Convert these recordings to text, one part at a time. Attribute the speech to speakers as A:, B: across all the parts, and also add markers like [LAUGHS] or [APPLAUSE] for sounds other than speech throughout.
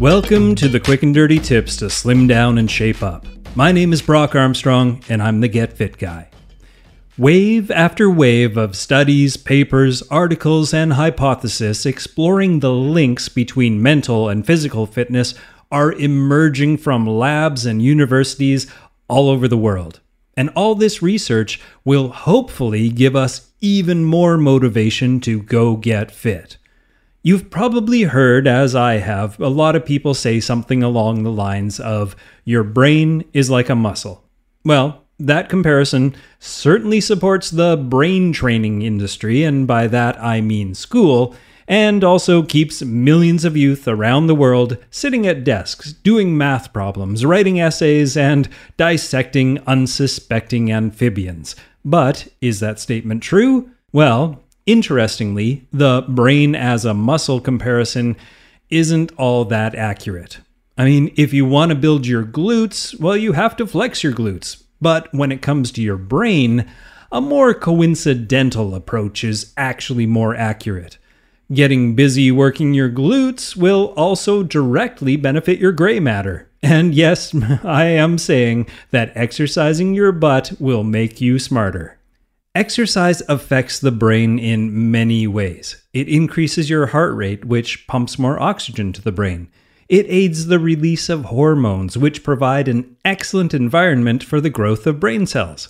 A: Welcome to the quick and dirty tips to slim down and shape up. My name is Brock Armstrong, and I'm the Get Fit Guy. Wave after wave of studies, papers, articles, and hypotheses exploring the links between mental and physical fitness are emerging from labs and universities all over the world. And all this research will hopefully give us even more motivation to go get fit. You've probably heard, as I have, a lot of people say something along the lines of, Your brain is like a muscle. Well, that comparison certainly supports the brain training industry, and by that I mean school, and also keeps millions of youth around the world sitting at desks, doing math problems, writing essays, and dissecting unsuspecting amphibians. But is that statement true? Well, Interestingly, the brain as a muscle comparison isn't all that accurate. I mean, if you want to build your glutes, well, you have to flex your glutes. But when it comes to your brain, a more coincidental approach is actually more accurate. Getting busy working your glutes will also directly benefit your gray matter. And yes, [LAUGHS] I am saying that exercising your butt will make you smarter. Exercise affects the brain in many ways. It increases your heart rate, which pumps more oxygen to the brain. It aids the release of hormones, which provide an excellent environment for the growth of brain cells.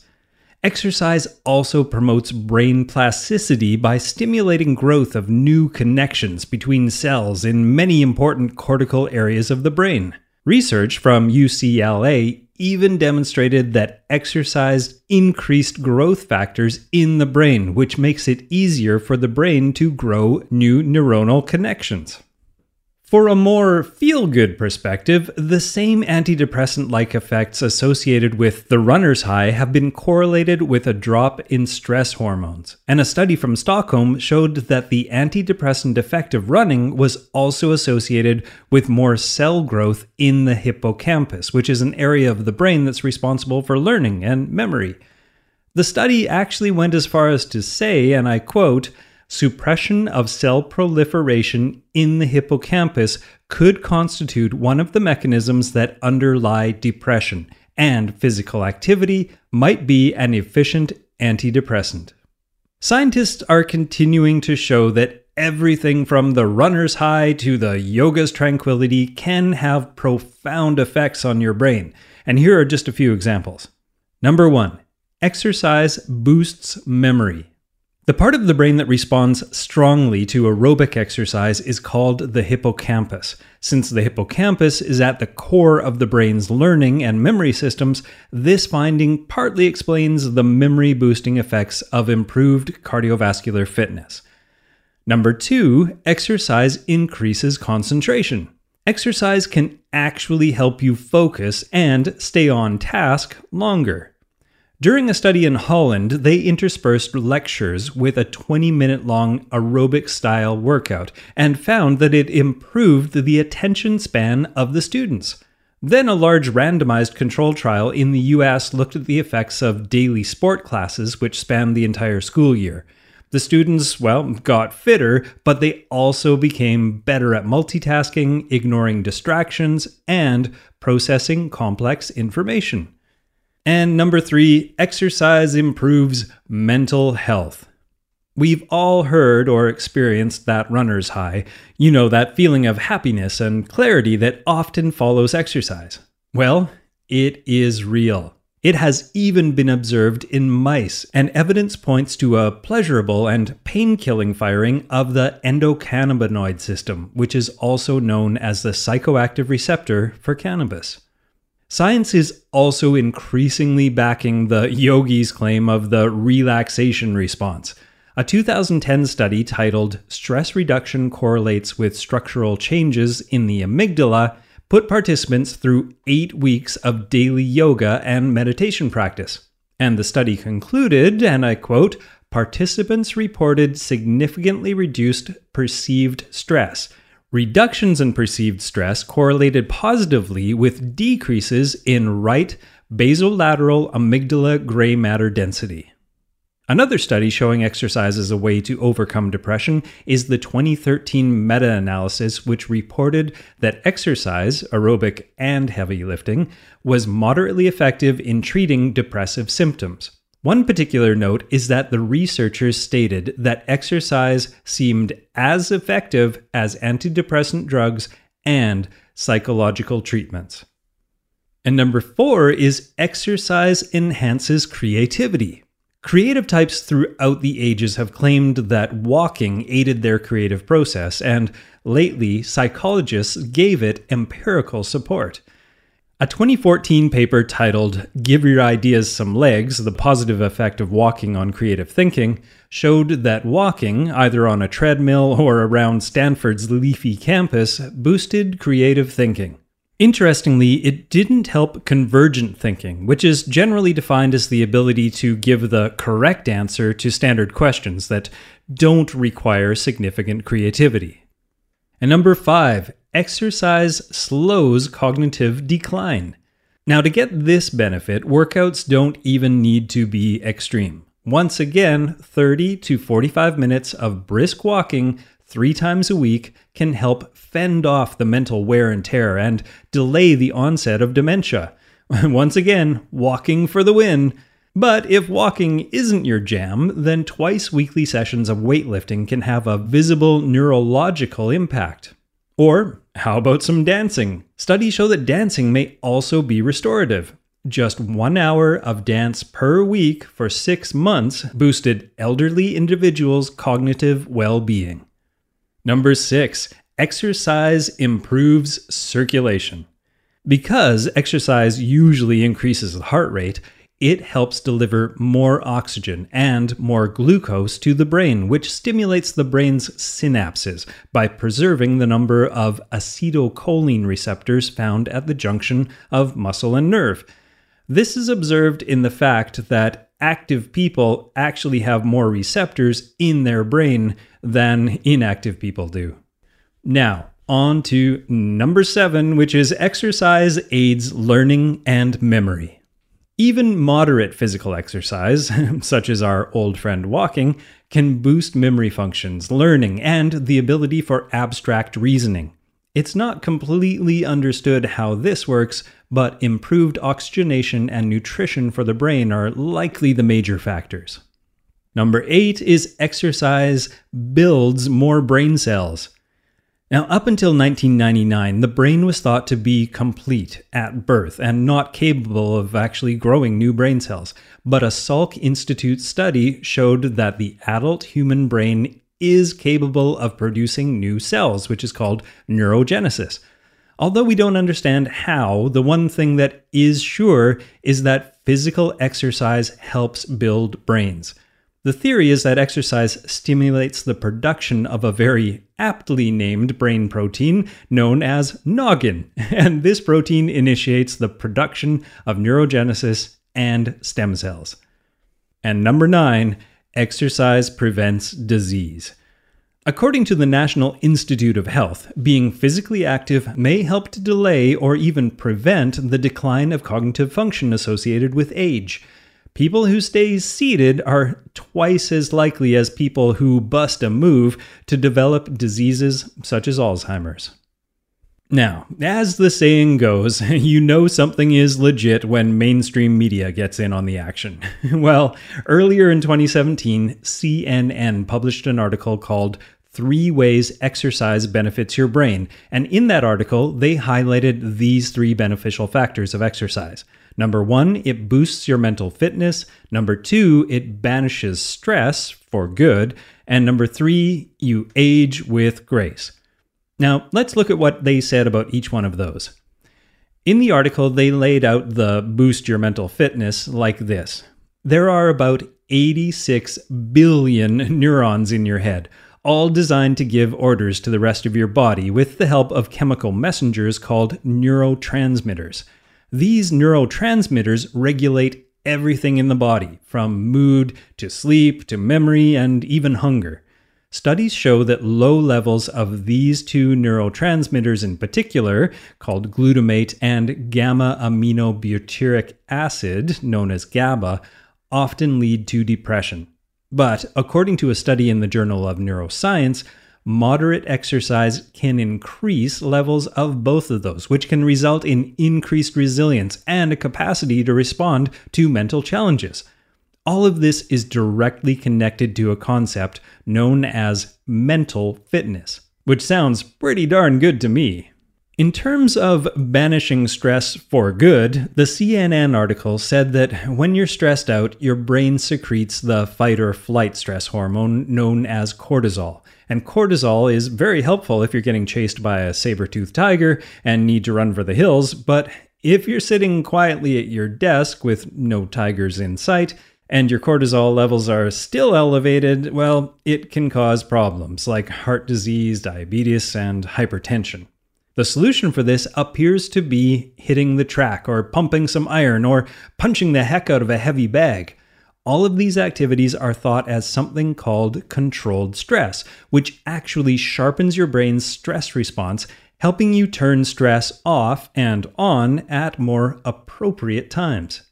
A: Exercise also promotes brain plasticity by stimulating growth of new connections between cells in many important cortical areas of the brain. Research from UCLA even demonstrated that exercise increased growth factors in the brain, which makes it easier for the brain to grow new neuronal connections. For a more feel good perspective, the same antidepressant like effects associated with the runner's high have been correlated with a drop in stress hormones. And a study from Stockholm showed that the antidepressant effect of running was also associated with more cell growth in the hippocampus, which is an area of the brain that's responsible for learning and memory. The study actually went as far as to say, and I quote, suppression of cell proliferation in the hippocampus could constitute one of the mechanisms that underlie depression, and physical activity might be an efficient antidepressant. Scientists are continuing to show that everything from the runner's high to the yoga's tranquility can have profound effects on your brain. And here are just a few examples. Number one, exercise boosts memory. The part of the brain that responds strongly to aerobic exercise is called the hippocampus. Since the hippocampus is at the core of the brain's learning and memory systems, this finding partly explains the memory boosting effects of improved cardiovascular fitness. Number two, exercise increases concentration. Exercise can actually help you focus and stay on task longer. During a study in Holland, they interspersed lectures with a 20 minute long aerobic style workout and found that it improved the attention span of the students. Then a large randomized control trial in the US looked at the effects of daily sport classes, which spanned the entire school year. The students, well, got fitter, but they also became better at multitasking, ignoring distractions, and processing complex information. And number three, exercise improves mental health. We've all heard or experienced that runner's high. You know, that feeling of happiness and clarity that often follows exercise. Well, it is real. It has even been observed in mice, and evidence points to a pleasurable and pain killing firing of the endocannabinoid system, which is also known as the psychoactive receptor for cannabis. Science is also increasingly backing the yogi's claim of the relaxation response. A 2010 study titled Stress Reduction Correlates with Structural Changes in the Amygdala put participants through eight weeks of daily yoga and meditation practice. And the study concluded, and I quote, participants reported significantly reduced perceived stress Reductions in perceived stress correlated positively with decreases in right basolateral amygdala gray matter density. Another study showing exercise as a way to overcome depression is the 2013 meta analysis, which reported that exercise, aerobic and heavy lifting, was moderately effective in treating depressive symptoms. One particular note is that the researchers stated that exercise seemed as effective as antidepressant drugs and psychological treatments. And number four is exercise enhances creativity. Creative types throughout the ages have claimed that walking aided their creative process, and lately, psychologists gave it empirical support. A 2014 paper titled Give Your Ideas Some Legs The Positive Effect of Walking on Creative Thinking showed that walking, either on a treadmill or around Stanford's leafy campus, boosted creative thinking. Interestingly, it didn't help convergent thinking, which is generally defined as the ability to give the correct answer to standard questions that don't require significant creativity. And number five, exercise slows cognitive decline. Now, to get this benefit, workouts don't even need to be extreme. Once again, 30 to 45 minutes of brisk walking three times a week can help fend off the mental wear and tear and delay the onset of dementia. [LAUGHS] Once again, walking for the win. But if walking isn't your jam, then twice weekly sessions of weightlifting can have a visible neurological impact. Or how about some dancing? Studies show that dancing may also be restorative. Just one hour of dance per week for six months boosted elderly individuals' cognitive well being. Number six, exercise improves circulation. Because exercise usually increases the heart rate, it helps deliver more oxygen and more glucose to the brain, which stimulates the brain's synapses by preserving the number of acetylcholine receptors found at the junction of muscle and nerve. This is observed in the fact that active people actually have more receptors in their brain than inactive people do. Now, on to number seven, which is exercise aids learning and memory. Even moderate physical exercise, [LAUGHS] such as our old friend walking, can boost memory functions, learning, and the ability for abstract reasoning. It's not completely understood how this works, but improved oxygenation and nutrition for the brain are likely the major factors. Number eight is exercise builds more brain cells. Now, up until 1999, the brain was thought to be complete at birth and not capable of actually growing new brain cells. But a Salk Institute study showed that the adult human brain is capable of producing new cells, which is called neurogenesis. Although we don't understand how, the one thing that is sure is that physical exercise helps build brains. The theory is that exercise stimulates the production of a very aptly named brain protein known as noggin, [LAUGHS] and this protein initiates the production of neurogenesis and stem cells. And number nine, exercise prevents disease. According to the National Institute of Health, being physically active may help to delay or even prevent the decline of cognitive function associated with age. People who stay seated are twice as likely as people who bust a move to develop diseases such as Alzheimer's. Now, as the saying goes, [LAUGHS] you know something is legit when mainstream media gets in on the action. [LAUGHS] well, earlier in 2017, CNN published an article called Three Ways Exercise Benefits Your Brain, and in that article, they highlighted these three beneficial factors of exercise. Number one, it boosts your mental fitness. Number two, it banishes stress for good. And number three, you age with grace. Now, let's look at what they said about each one of those. In the article, they laid out the boost your mental fitness like this There are about 86 billion [LAUGHS] neurons in your head, all designed to give orders to the rest of your body with the help of chemical messengers called neurotransmitters. These neurotransmitters regulate everything in the body, from mood to sleep to memory and even hunger. Studies show that low levels of these two neurotransmitters in particular, called glutamate and gamma aminobutyric acid, known as GABA, often lead to depression. But according to a study in the Journal of Neuroscience, moderate exercise can increase levels of both of those, which can result in increased resilience and a capacity to respond to mental challenges. All of this is directly connected to a concept known as mental fitness, which sounds pretty darn good to me. In terms of banishing stress for good, the CNN article said that when you're stressed out, your brain secretes the fight or flight stress hormone known as cortisol. And cortisol is very helpful if you're getting chased by a saber toothed tiger and need to run for the hills, but if you're sitting quietly at your desk with no tigers in sight, and your cortisol levels are still elevated, well, it can cause problems like heart disease, diabetes, and hypertension. The solution for this appears to be hitting the track, or pumping some iron, or punching the heck out of a heavy bag. All of these activities are thought as something called controlled stress, which actually sharpens your brain's stress response, helping you turn stress off and on at more appropriate times.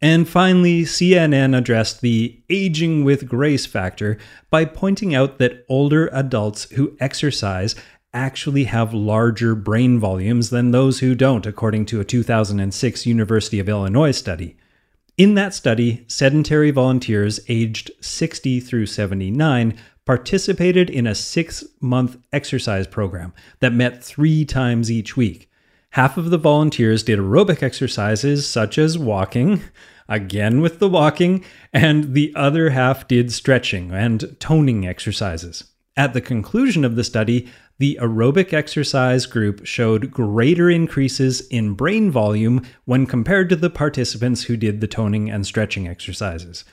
A: And finally, CNN addressed the aging with grace factor by pointing out that older adults who exercise actually have larger brain volumes than those who don't, according to a 2006 University of Illinois study. In that study, sedentary volunteers aged 60 through 79 participated in a six month exercise program that met three times each week. Half of the volunteers did aerobic exercises such as walking, again with the walking, and the other half did stretching and toning exercises. At the conclusion of the study, the aerobic exercise group showed greater increases in brain volume when compared to the participants who did the toning and stretching exercises.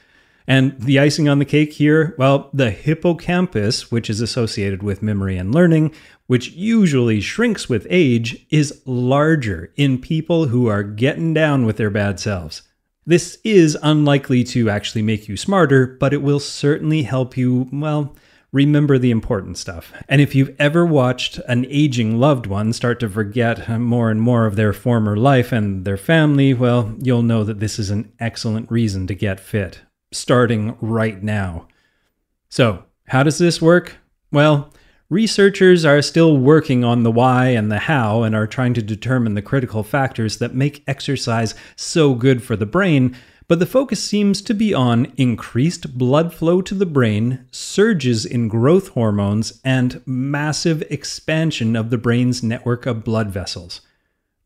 A: And the icing on the cake here, well, the hippocampus, which is associated with memory and learning, which usually shrinks with age, is larger in people who are getting down with their bad selves. This is unlikely to actually make you smarter, but it will certainly help you, well, remember the important stuff. And if you've ever watched an aging loved one start to forget more and more of their former life and their family, well, you'll know that this is an excellent reason to get fit, starting right now. So, how does this work? Well, researchers are still working on the why and the how and are trying to determine the critical factors that make exercise so good for the brain but the focus seems to be on increased blood flow to the brain, surges in growth hormones, and massive expansion of the brain's network of blood vessels.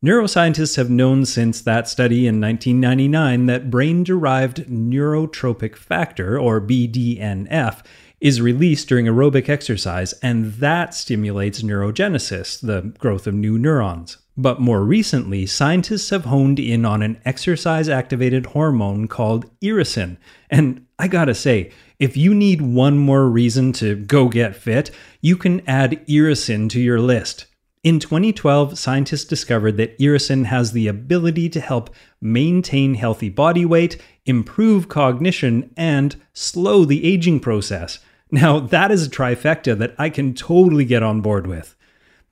A: Neuroscientists have known since that study in 1999 that brain derived neurotrophic factor, or BDNF, is released during aerobic exercise, and that stimulates neurogenesis, the growth of new neurons. But more recently, scientists have honed in on an exercise activated hormone called irisin. And I gotta say, if you need one more reason to go get fit, you can add irisin to your list. In 2012, scientists discovered that irisin has the ability to help maintain healthy body weight, improve cognition, and slow the aging process. Now, that is a trifecta that I can totally get on board with.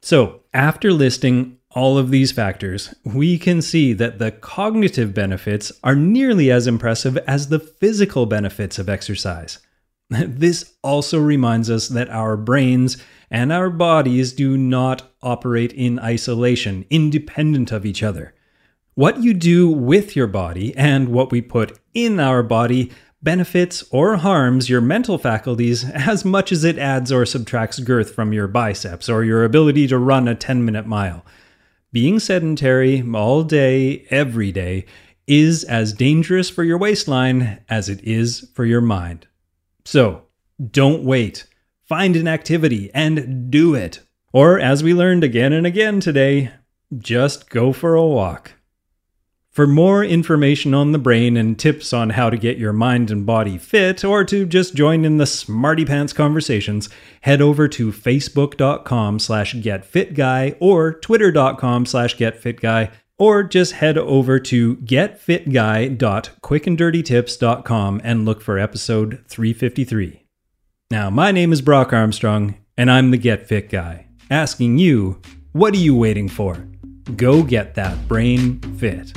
A: So, after listing all of these factors, we can see that the cognitive benefits are nearly as impressive as the physical benefits of exercise. [LAUGHS] This also reminds us that our brains and our bodies do not operate in isolation, independent of each other. What you do with your body and what we put in our body benefits or harms your mental faculties as much as it adds or subtracts girth from your biceps or your ability to run a 10 minute mile being sedentary all day, every day, is as dangerous for your waistline as it is for your mind. So, don't wait. Find an activity and do it. Or, as we learned again and again today, just go for a walk. For more information on the brain and tips on how to get your mind and body fit, or to just join in the smarty pants conversations, head over to facebook.com slash getfitguy or twitter.com slash getfitguy, or just head over to getfitguy.quickanddirtytips.com and look for episode 353. Now, my name is Brock Armstrong, and I'm the Get Fit Guy, asking you, what are you waiting for? Go get that brain fit.